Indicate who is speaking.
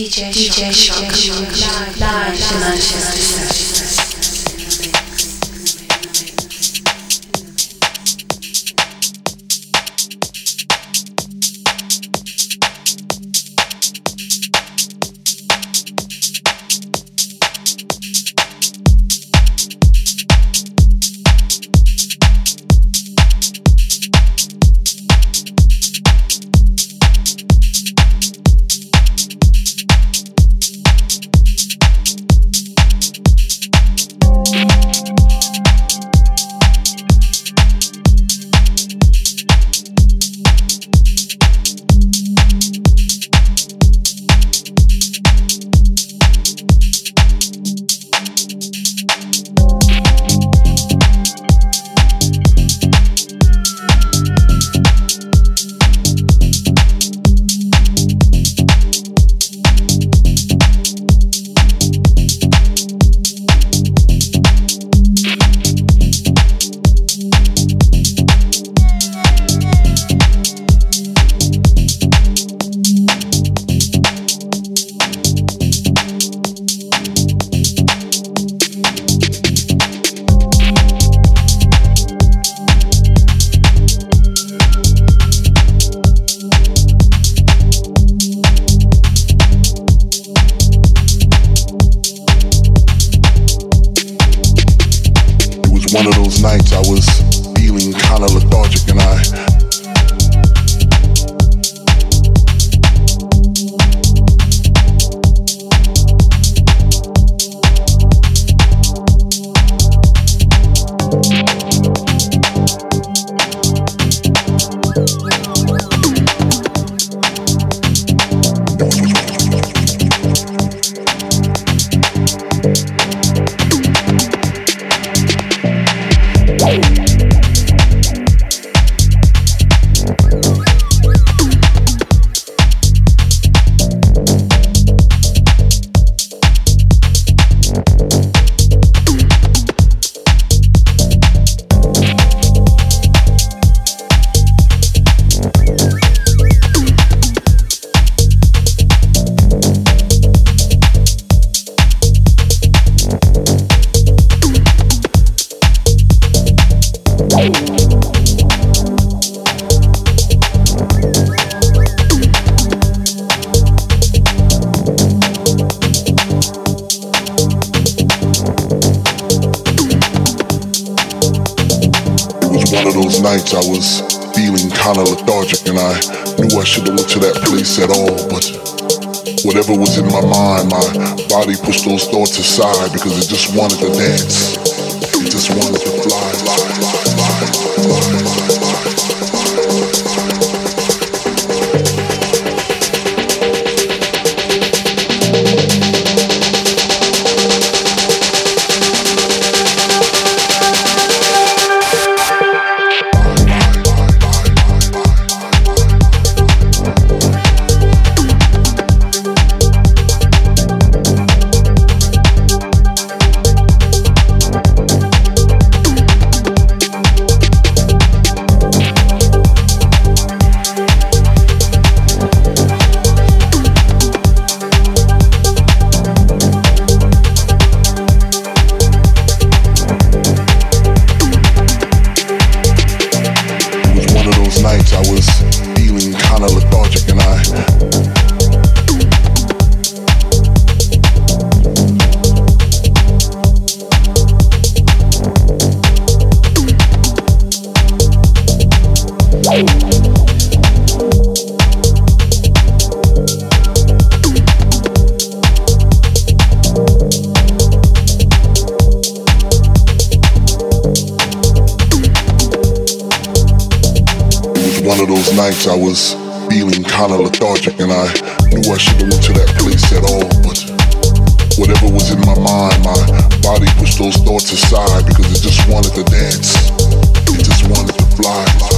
Speaker 1: DJ Shock, DJ live,
Speaker 2: live, live, live, live, live, live nights I was feeling kinda lethargic and I knew I shouldn't went to that place at all, but whatever was in my mind, my body pushed those thoughts aside because it just wanted to dance. It just wanted to fly.